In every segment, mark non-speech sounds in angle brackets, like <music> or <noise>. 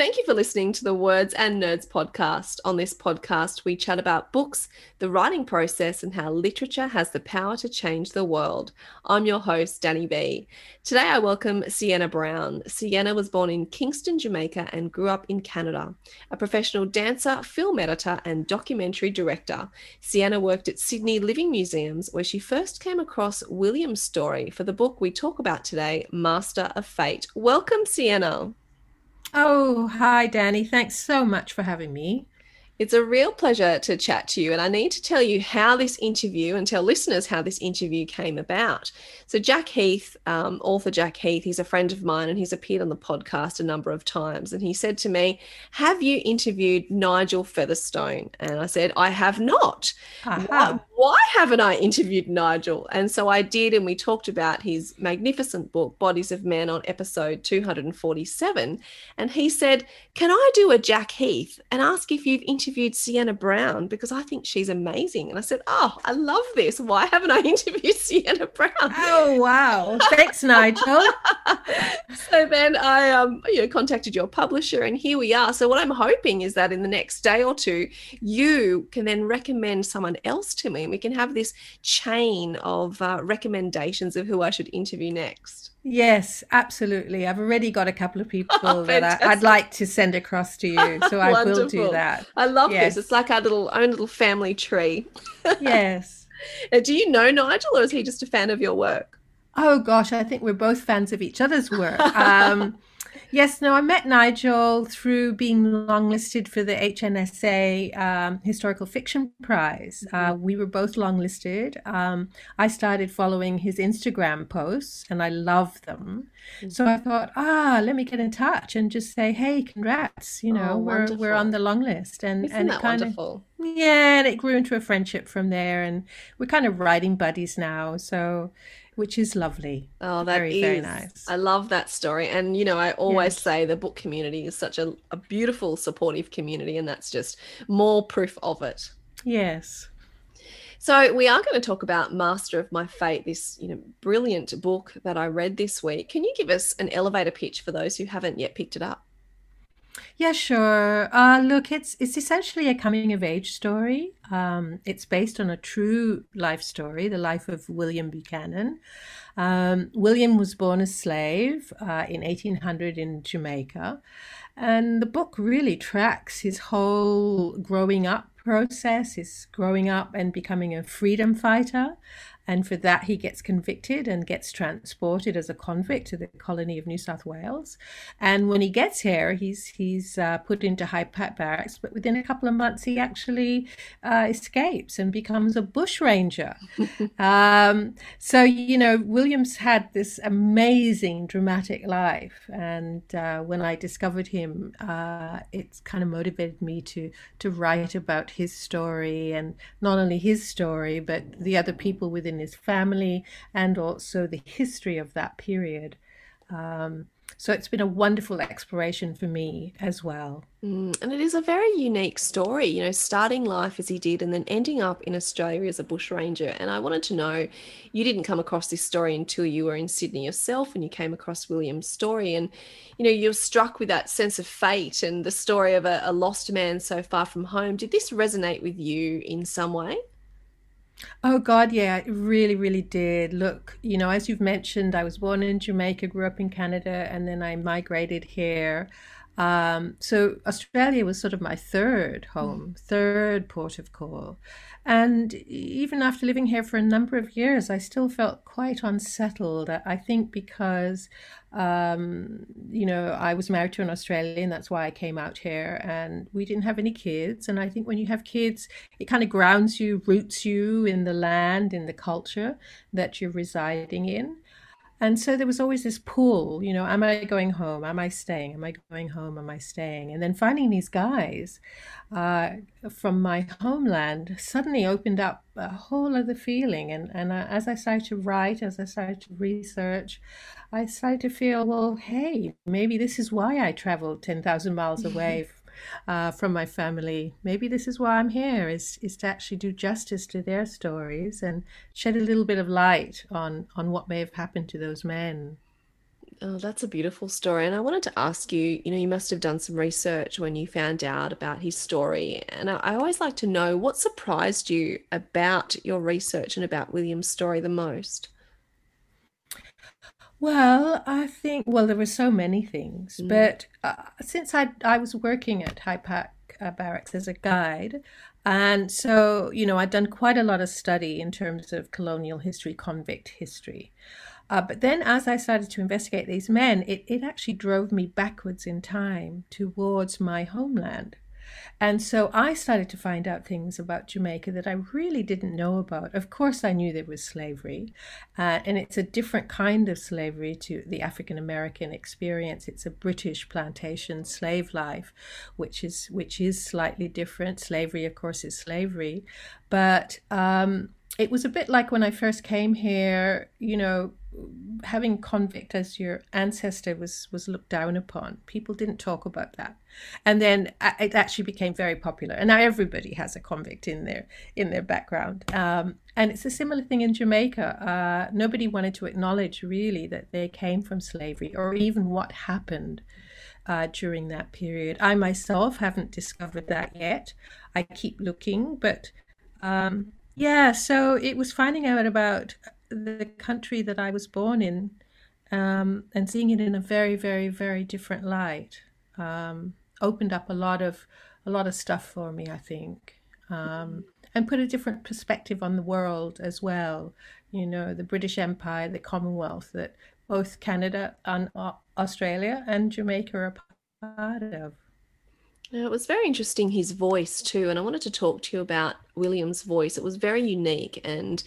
Thank you for listening to the Words and Nerds podcast. On this podcast, we chat about books, the writing process, and how literature has the power to change the world. I'm your host, Danny B. Today, I welcome Sienna Brown. Sienna was born in Kingston, Jamaica, and grew up in Canada. A professional dancer, film editor, and documentary director, Sienna worked at Sydney Living Museums, where she first came across William's story for the book we talk about today, Master of Fate. Welcome, Sienna. Oh, hi, Danny. Thanks so much for having me. It's a real pleasure to chat to you. And I need to tell you how this interview and tell listeners how this interview came about. So, Jack Heath, um, author Jack Heath, he's a friend of mine and he's appeared on the podcast a number of times. And he said to me, Have you interviewed Nigel Featherstone? And I said, I have not. Why, why haven't I interviewed Nigel? And so I did. And we talked about his magnificent book, Bodies of Men, on episode 247. And he said, Can I do a Jack Heath and ask if you've interviewed? Interviewed Sienna Brown because I think she's amazing. And I said, Oh, I love this. Why haven't I <laughs> interviewed Sienna Brown? Oh, wow. Thanks, Nigel. <laughs> so then I um, you know, contacted your publisher, and here we are. So, what I'm hoping is that in the next day or two, you can then recommend someone else to me, and we can have this chain of uh, recommendations of who I should interview next. Yes, absolutely. I've already got a couple of people <laughs> oh, that I, would like to send across to you. So I will do that. I love yes. this. It's like our little own little family tree. <laughs> yes. Do you know Nigel or is he just a fan of your work? Oh gosh, I think we're both fans of each other's work. Um, <laughs> Yes, no, I met Nigel through being longlisted for the HNSA um, Historical Fiction Prize. Uh, we were both longlisted. Um, I started following his Instagram posts and I love them. Mm-hmm. So I thought, ah, let me get in touch and just say, hey, congrats. You know, oh, we're, we're on the long list. And, Isn't and that kind wonderful? Of, yeah, and it grew into a friendship from there. And we're kind of writing buddies now. So which is lovely. Oh, that very, is, very nice. I love that story. And, you know, I always yes. say the book community is such a, a beautiful, supportive community, and that's just more proof of it. Yes. So we are going to talk about Master of My Fate, this you know brilliant book that I read this week. Can you give us an elevator pitch for those who haven't yet picked it up? Yeah, sure. Uh, look, it's it's essentially a coming of age story. Um, it's based on a true life story, the life of William Buchanan. Um, William was born a slave uh, in 1800 in Jamaica, and the book really tracks his whole growing up process, his growing up and becoming a freedom fighter, And for that, he gets convicted and gets transported as a convict to the colony of New South Wales. And when he gets here, he's he's uh, put into Hyde Park Barracks. But within a couple of months, he actually uh, escapes and becomes a bushranger. <laughs> um, so you know, Williams had this amazing dramatic life, and uh, when I discovered him, uh, it's kind of motivated me to to write about his story and not only his story, but the other people within his family and also the history of that period. Um, so it's been a wonderful exploration for me as well. Mm, and it is a very unique story, you know, starting life as he did and then ending up in Australia as a bushranger. And I wanted to know, you didn't come across this story until you were in Sydney yourself and you came across William's story. And, you know, you're struck with that sense of fate and the story of a, a lost man so far from home. Did this resonate with you in some way? Oh God, yeah, it really, really did. Look, you know, as you've mentioned, I was born in Jamaica, grew up in Canada, and then I migrated here. Um, so Australia was sort of my third home, third port of call. And even after living here for a number of years, I still felt quite unsettled. I think because, um, you know, I was married to an Australian, that's why I came out here, and we didn't have any kids. And I think when you have kids, it kind of grounds you, roots you in the land, in the culture that you're residing in. And so there was always this pull, you know, am I going home? Am I staying? Am I going home? Am I staying? And then finding these guys uh, from my homeland suddenly opened up a whole other feeling. And, and uh, as I started to write, as I started to research, I started to feel, well, hey, maybe this is why I traveled 10,000 miles <laughs> away uh, from my family. Maybe this is why I'm here is is to actually do justice to their stories and shed a little bit of light on on what may have happened to those men. Oh, that's a beautiful story. And I wanted to ask you, you know, you must have done some research when you found out about his story. And I, I always like to know what surprised you about your research and about William's story the most. Well, I think well there were so many things, Mm. but uh, since I I was working at Hyde Park uh, Barracks as a guide, and so you know I'd done quite a lot of study in terms of colonial history, convict history. Uh, but then, as I started to investigate these men, it, it actually drove me backwards in time towards my homeland. And so I started to find out things about Jamaica that I really didn't know about. Of course, I knew there was slavery, uh, and it's a different kind of slavery to the African American experience. It's a British plantation slave life, which is which is slightly different. Slavery, of course, is slavery, but um, it was a bit like when I first came here. You know, having convict as your ancestor was was looked down upon. People didn't talk about that, and then uh, it actually became very popular. And now everybody has a convict in their in their background. Um, and it's a similar thing in Jamaica. Uh, nobody wanted to acknowledge really that they came from slavery or even what happened. Uh, during that period, I myself haven't discovered that yet. I keep looking, but um, yeah, so it was finding out about the country that I was born in um, and seeing it in a very, very, very different light um, opened up a lot of a lot of stuff for me, I think, um, and put a different perspective on the world as well. You know, the British Empire, the Commonwealth, that both Canada and Australia and Jamaica are part of. Now, it was very interesting his voice too, and I wanted to talk to you about William's voice. It was very unique, and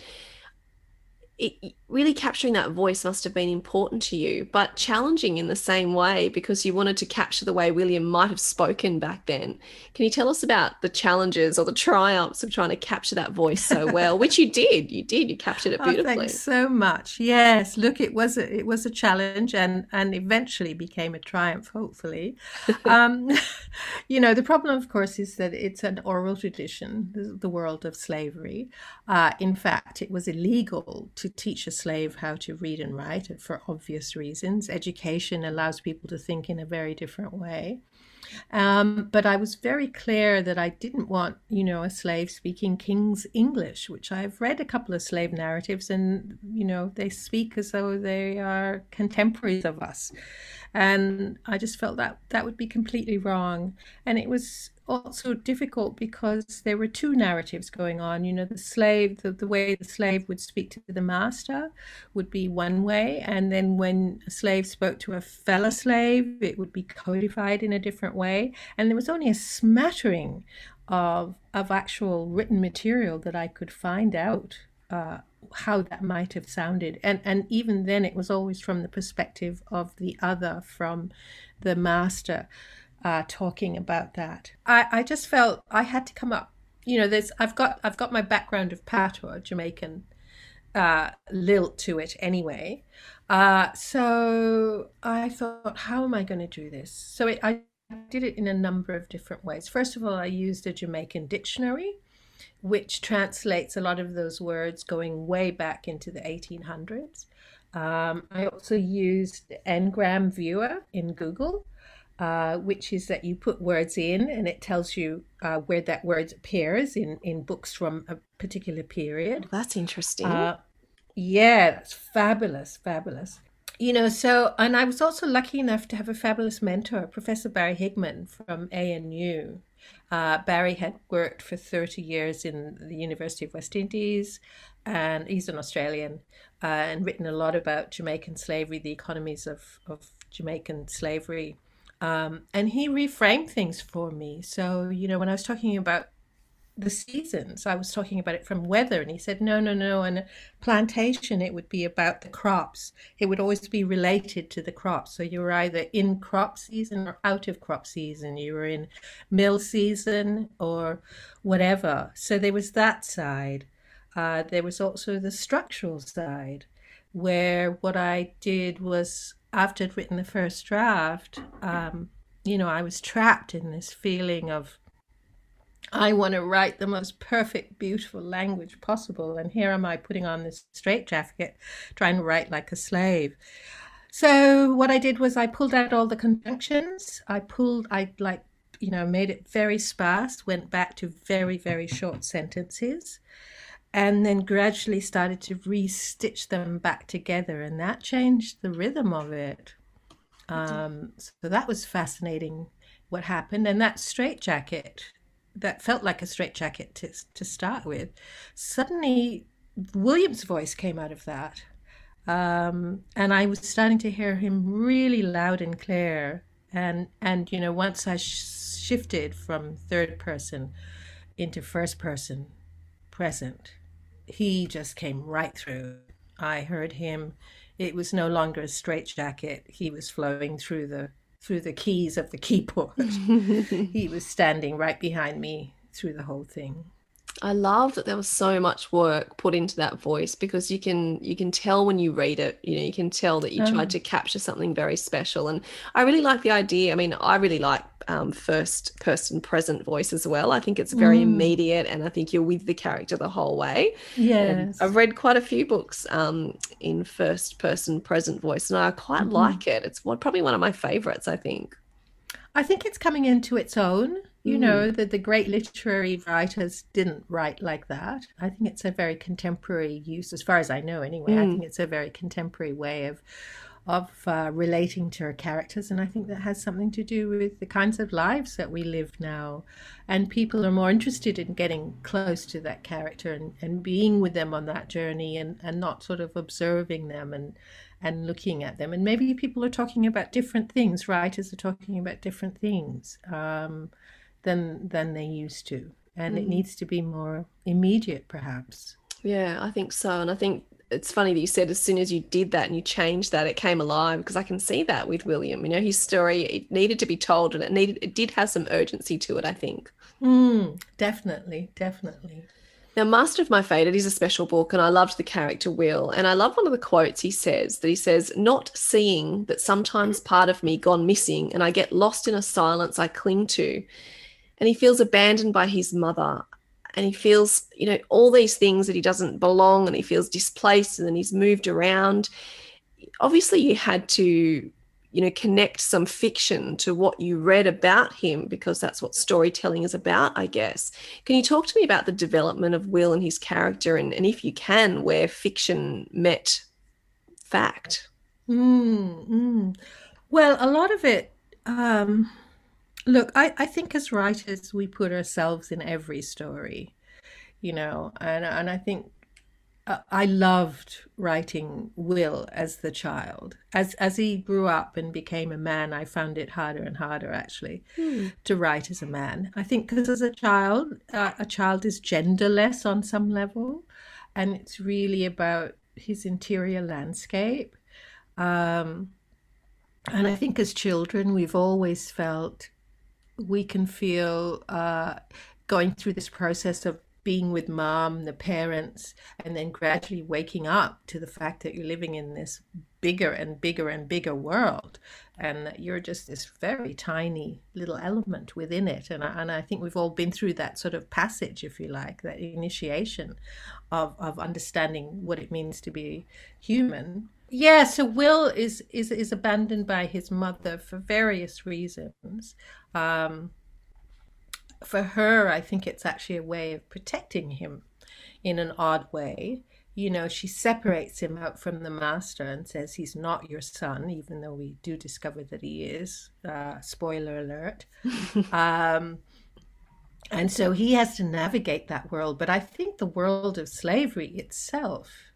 it really capturing that voice must have been important to you, but challenging in the same way because you wanted to capture the way William might have spoken back then. Can you tell us about the challenges or the triumphs of trying to capture that voice so <laughs> well, which you did? You did. You captured it beautifully. Oh, thanks so much. Yes, look, it was a, it was a challenge, and and eventually became a triumph. Hopefully, <laughs> um, <laughs> you know, the problem, of course, is that it's an oral tradition, the, the world of slavery. Uh, in fact, it was illegal to teach a slave how to read and write for obvious reasons. Education allows people to think in a very different way. Um, but I was very clear that I didn't want, you know, a slave speaking King's English, which I've read a couple of slave narratives, and you know, they speak as though they are contemporaries of us. And I just felt that that would be completely wrong. And it was also difficult because there were two narratives going on. You know, the slave, the, the way the slave would speak to the master would be one way, and then when a slave spoke to a fellow slave, it would be codified in a different way. And there was only a smattering of of actual written material that I could find out uh, how that might have sounded, and and even then, it was always from the perspective of the other, from the master uh, talking about that. I, I just felt I had to come up. You know, there's I've got I've got my background of patois, Jamaican uh, lilt to it anyway. Uh, so I thought, how am I going to do this? So it, I did it in a number of different ways. First of all, I used a Jamaican dictionary, which translates a lot of those words going way back into the 1800s. Um, I also used Ngram Viewer in Google, uh, which is that you put words in and it tells you uh, where that word appears in, in books from a particular period. Oh, that's interesting. Uh, yeah, that's fabulous, fabulous. You know, so, and I was also lucky enough to have a fabulous mentor, Professor Barry Higman from ANU. Uh, Barry had worked for 30 years in the University of West Indies, and he's an Australian, uh, and written a lot about Jamaican slavery, the economies of, of Jamaican slavery. Um, and he reframed things for me. So, you know, when I was talking about the seasons, I was talking about it from weather, and he said, no, no, no. And plantation, it would be about the crops. It would always be related to the crops. So you were either in crop season or out of crop season. You were in mill season or whatever. So there was that side. Uh, there was also the structural side, where what I did was after I'd written the first draft, um, you know, I was trapped in this feeling of I want to write the most perfect, beautiful language possible, and here am I putting on this straitjacket, trying to write like a slave. So what I did was I pulled out all the conjunctions. I pulled, I like, you know, made it very sparse. Went back to very, very short sentences and then gradually started to re-stitch them back together and that changed the rhythm of it um, so that was fascinating what happened and that straitjacket that felt like a straitjacket to, to start with suddenly william's voice came out of that um, and i was starting to hear him really loud and clear and and you know once i sh- shifted from third person into first person present he just came right through. I heard him. It was no longer a straitjacket. He was flowing through the through the keys of the keyboard. <laughs> he was standing right behind me through the whole thing. I love that there was so much work put into that voice because you can you can tell when you read it, you know, you can tell that you tried oh. to capture something very special. And I really like the idea. I mean, I really like um, first person present voice as well. I think it's very mm. immediate and I think you're with the character the whole way. Yes. I've read quite a few books um, in first person present voice and I quite mm-hmm. like it. It's one, probably one of my favorites, I think. I think it's coming into its own. You mm. know, that the great literary writers didn't write like that. I think it's a very contemporary use, as far as I know anyway. Mm. I think it's a very contemporary way of of uh, relating to our characters. And I think that has something to do with the kinds of lives that we live now. And people are more interested in getting close to that character and, and being with them on that journey and, and not sort of observing them and, and looking at them. And maybe people are talking about different things, writers are talking about different things. Um, than than they used to and mm. it needs to be more immediate perhaps yeah i think so and i think it's funny that you said as soon as you did that and you changed that it came alive because i can see that with william. You know his story it needed to be told and it needed it did have some urgency to it i think. Mm, definitely definitely. Now, Master of My Fate, it is a special book, and I loved the character Will. And I love one of the quotes he says that he says, Not seeing that sometimes part of me gone missing, and I get lost in a silence I cling to. And he feels abandoned by his mother and he feels you know all these things that he doesn't belong and he feels displaced and then he's moved around obviously you had to you know connect some fiction to what you read about him because that's what storytelling is about i guess can you talk to me about the development of will and his character and, and if you can where fiction met fact mm, mm. Well, a lot of it. Um, look, I, I think as writers, we put ourselves in every story, you know, and and I think uh, I loved writing Will as the child. As as he grew up and became a man, I found it harder and harder actually Hmm. to write as a man. I think because as a child, uh, a child is genderless on some level, and it's really about his interior landscape. Um, and I think as children, we've always felt we can feel uh, going through this process of being with mom, the parents, and then gradually waking up to the fact that you're living in this bigger and bigger and bigger world and that you're just this very tiny little element within it. And I, and I think we've all been through that sort of passage, if you like, that initiation of, of understanding what it means to be human. Yeah, so Will is, is, is abandoned by his mother for various reasons. Um, for her, I think it's actually a way of protecting him in an odd way. You know, she separates him out from the master and says he's not your son, even though we do discover that he is. Uh, spoiler alert. <laughs> um, and so he has to navigate that world. But I think the world of slavery itself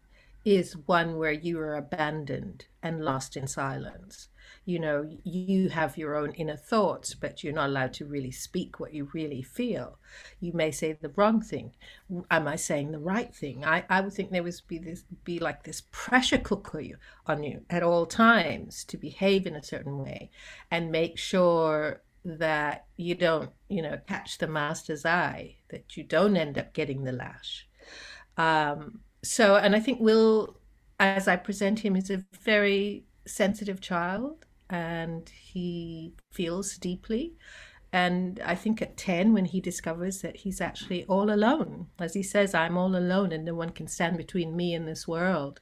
is one where you are abandoned and lost in silence. You know you have your own inner thoughts but you're not allowed to really speak what you really feel. You may say the wrong thing. Am i saying the right thing? I, I would think there would be this be like this pressure cooker on you at all times to behave in a certain way and make sure that you don't you know catch the master's eye that you don't end up getting the lash. Um, so and i think will as i present him is a very sensitive child and he feels deeply. And I think at 10, when he discovers that he's actually all alone, as he says, I'm all alone and no one can stand between me and this world.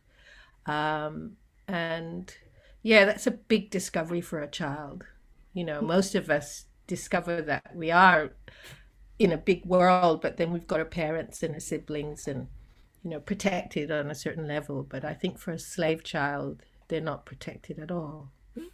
Um, and yeah, that's a big discovery for a child. You know, most of us discover that we are in a big world, but then we've got our parents and our siblings and, you know, protected on a certain level. But I think for a slave child, they're not protected at all. Mm-hmm.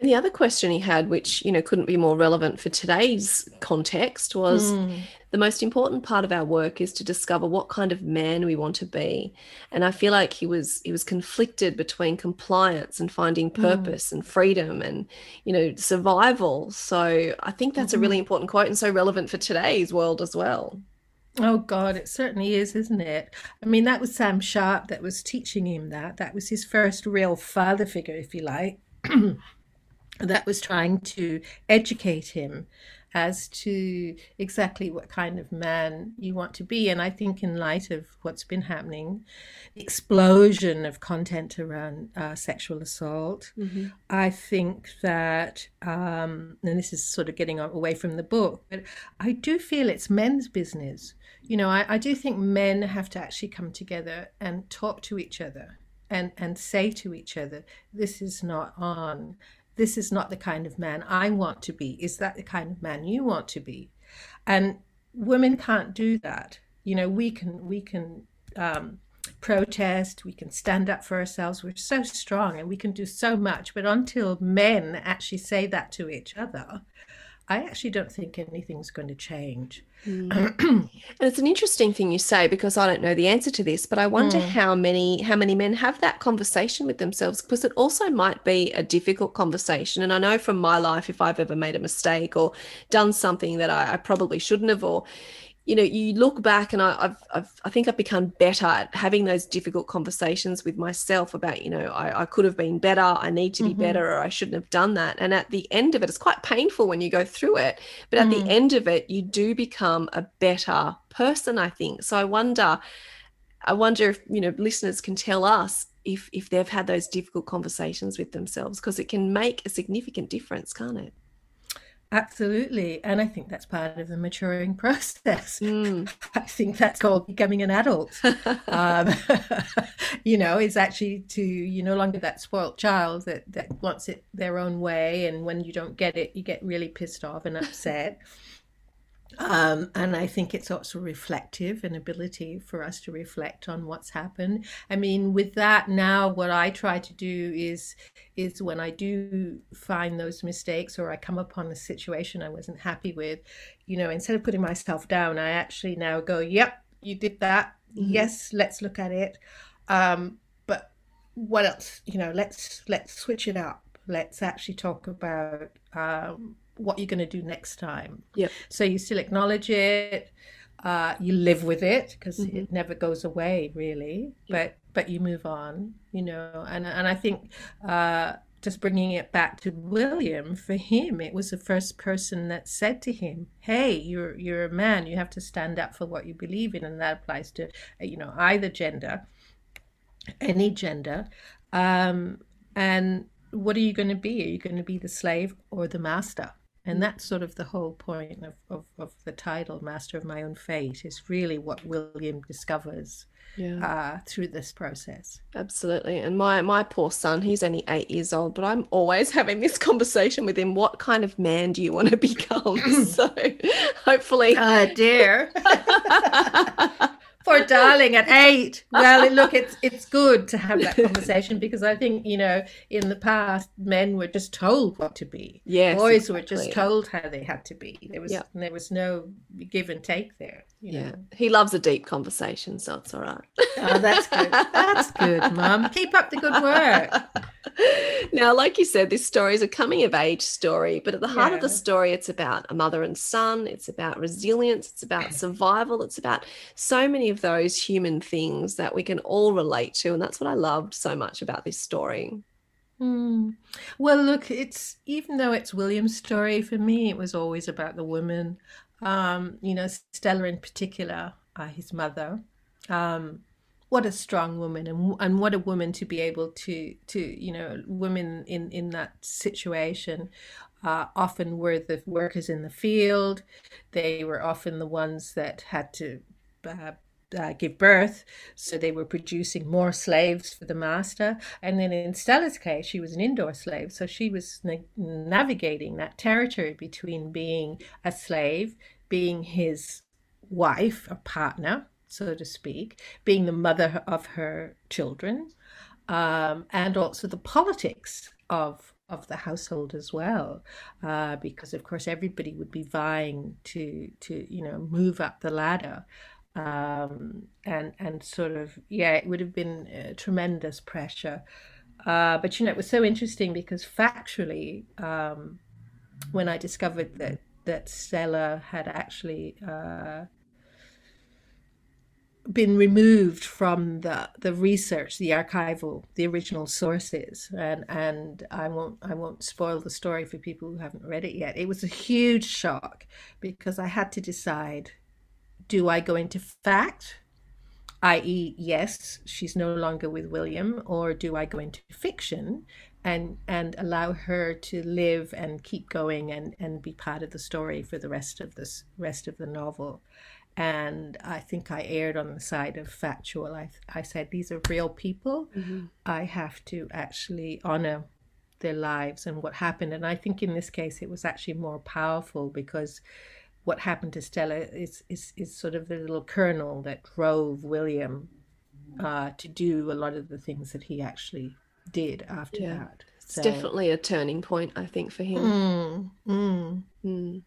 And the other question he had, which you know couldn't be more relevant for today's context, was Mm. the most important part of our work is to discover what kind of man we want to be. And I feel like he was he was conflicted between compliance and finding hmm. purpose and freedom and you know survival. So I think that's a mm-hmm. really important quote and so relevant for today's world as well. Oh God, it certainly is, isn't it? I mean, that was Sam Sharpe that was teaching him that. That was his first real father figure, if you like, <clears throat> that was trying to educate him as to exactly what kind of man you want to be. And I think, in light of what's been happening, the explosion of content around uh, sexual assault, I think that, um, and this is sort of getting away from the book, but I do feel it's men's business. You know, I, I do think men have to actually come together and talk to each other and, and say to each other, this is not on. This is not the kind of man I want to be. Is that the kind of man you want to be? And women can't do that. You know, we can we can um, protest, we can stand up for ourselves. We're so strong and we can do so much. But until men actually say that to each other, I actually don't think anything's going to change. <clears throat> And it's an interesting thing you say because I don't know the answer to this, but I wonder Mm. how many how many men have that conversation with themselves because it also might be a difficult conversation. And I know from my life, if I've ever made a mistake or done something that I, I probably shouldn't have, or you know, you look back and I, I've, I've I think I've become better at having those difficult conversations with myself about, you know, I, I could have been better, I need to be Mhm. better, or I shouldn't have done that. And at the end of it, it's quite painful when you go through it. But at Mm. the end of it, you do become a better person, I think. So I wonder, I wonder if, you know, listeners can tell us if if they've had those difficult conversations with themselves, because it can make a significant difference, can't it? Absolutely. And I think that's part of the maturing process. Mm. <laughs> I think that's called becoming an adult. um, <laughs> you know, it's actually to you're no longer that spoilt child that, that wants it their own way. And when you don't get it, you get really pissed off and upset. Um, and I think it's also reflective, an ability for us to reflect on what's happened. I mean, with that now, what I try to do is is when I do find those mistakes or I come upon a situation I wasn't happy with, you know, instead of putting myself down, I actually now go, "Yep, you did that. Mm-hmm. Yes, let's look at it." Um, but what else? You know, let's let's switch it up. Let's actually talk about. Um, what you're going to do next time. Yep. So you still acknowledge it, uh, you live with it because mm-hmm. it never goes away really, yep. but but you move on, you know. And and I think uh, just bringing it back to William, for him, it was the first person that said to him, "Hey, you're you're a man. You have to stand up for what you believe in," and that applies to you know either gender, any gender. Um, and what are you going to be? Are you going to be the slave or the master? And that's sort of the whole point of, of, of, the title, Master of My Own Fate, is really what William discovers yeah. uh, through this process. Absolutely. And my, my poor son, he's only eight years old, but I'm always <laughs> having this conversation with him. What kind of man do you want to <laughs> become? <laughs> so hopefully. Oh, dear. Poor <laughs> darling at eight. Well, look, it's it's good to have that conversation because I think you know in the past men were just told what to be. Yes, boys exactly. were just told how they had to be. There was there was no give and take there. Yeah, know? he loves a deep conversation, so it's all right. Oh, that's good. That's good, Mum. Keep up the good work. <laughs> now, like you said, this story is a coming of age story, but at the heart yeah. of the story, it's about a mother and son, it's about resilience, it's about survival, it's about so many of those human things that we can all relate to. And that's what I loved so much about this story. Mm. Well, look, it's even though it's William's story, for me, it was always about the women. Um, you know, Stella in particular, uh, his mother. Um, what a strong woman and and what a woman to be able to to you know women in in that situation uh, often were the workers in the field they were often the ones that had to uh, uh, give birth, so they were producing more slaves for the master. And then in Stella's case, she was an indoor slave, so she was na- navigating that territory between being a slave, being his wife or partner, so to speak, being the mother of her children, um, and also the politics of of the household as well, uh, because of course everybody would be vying to to you know move up the ladder, um, and and sort of yeah, it would have been tremendous pressure. Uh, but you know, it was so interesting because factually, um, when I discovered that that Stella had actually uh, been removed from the the research, the archival, the original sources, and and I won't I won't spoil the story for people who haven't read it yet. It was a huge shock because I had to decide: do I go into fact, i.e., yes, she's no longer with William, or do I go into fiction and and allow her to live and keep going and and be part of the story for the rest of this rest of the novel? and I think I erred on the side of factual. I, I said these are real people. Mm-hmm. I have to actually honor their lives and what happened. And I think in this case it was actually more powerful because what happened to Stella is is, is sort of the little kernel that drove William uh, to do a lot of the things that he actually did after yeah. that. It's definitely a turning point, I think, for him. Mm, mm. Mm.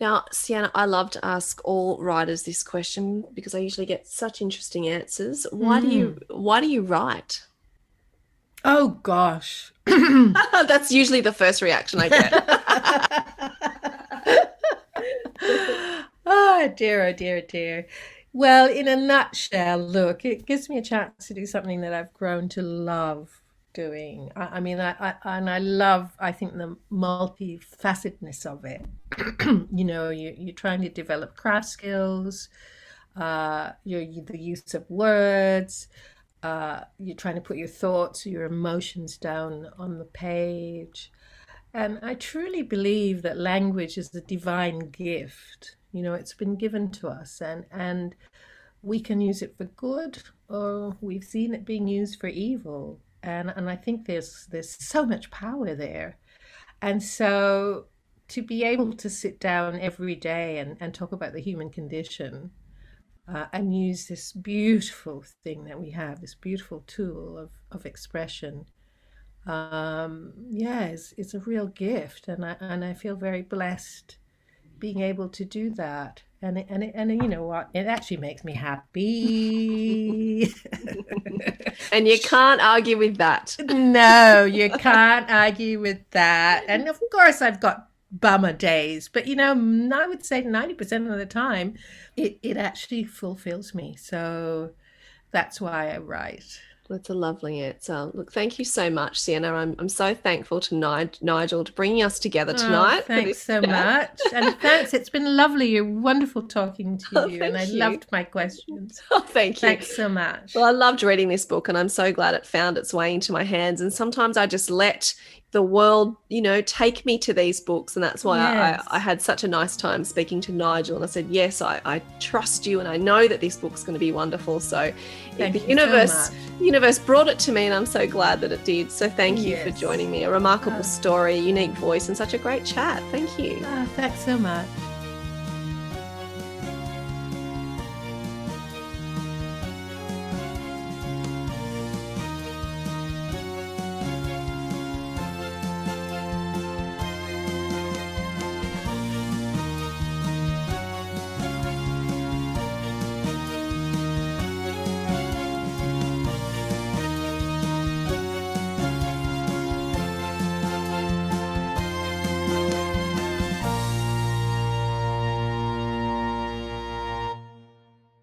Now, Sienna, I love to ask all writers this question because I usually get such interesting answers. Why do you mm. Why do you write? Oh gosh, <laughs> <laughs> that's usually the first reaction I get. <laughs> oh dear, oh dear, oh dear. Well, in a nutshell, look, it gives me a chance to do something that I've grown to love doing. I, I mean, I, I, and I love, I think, the multifacetedness of it. <clears throat> you know, you, you're trying to develop craft skills, uh, you're, the use of words, uh, you're trying to put your thoughts, your emotions down on the page. And I truly believe that language is a divine gift. You know, it's been given to us, and, and we can use it for good, or we've seen it being used for evil and and I think there's there's so much power there, and so to be able to sit down every day and, and talk about the human condition uh, and use this beautiful thing that we have, this beautiful tool of, of expression, um, yeah, it's, it's a real gift. And I, and I feel very blessed being able to do that. And and it, and you know what? It actually makes me happy. <laughs> and you can't argue with that. No, you can't argue with that. And of course, I've got bummer days, but you know, I would say 90% of the time, it, it actually fulfills me. So that's why I write. That's a lovely answer. Look, thank you so much, Sienna. I'm, I'm so thankful to Nigel to bringing us together oh, tonight. Oh, thanks so chat. much. And <laughs> thanks. It's been lovely. You're wonderful talking to oh, you. and I you. loved my questions. <laughs> Oh, thank you. Thanks so much. Well, I loved reading this book and I'm so glad it found its way into my hands. And sometimes I just let the world, you know, take me to these books. And that's why yes. I, I, had such a nice time speaking to Nigel. And I said, Yes, I, I trust you and I know that this book's going to be wonderful. So thank the universe so universe brought it to me and I'm so glad that it did. So thank you yes. for joining me. A remarkable oh. story, unique voice, and such a great chat. Thank you. Oh, thanks so much.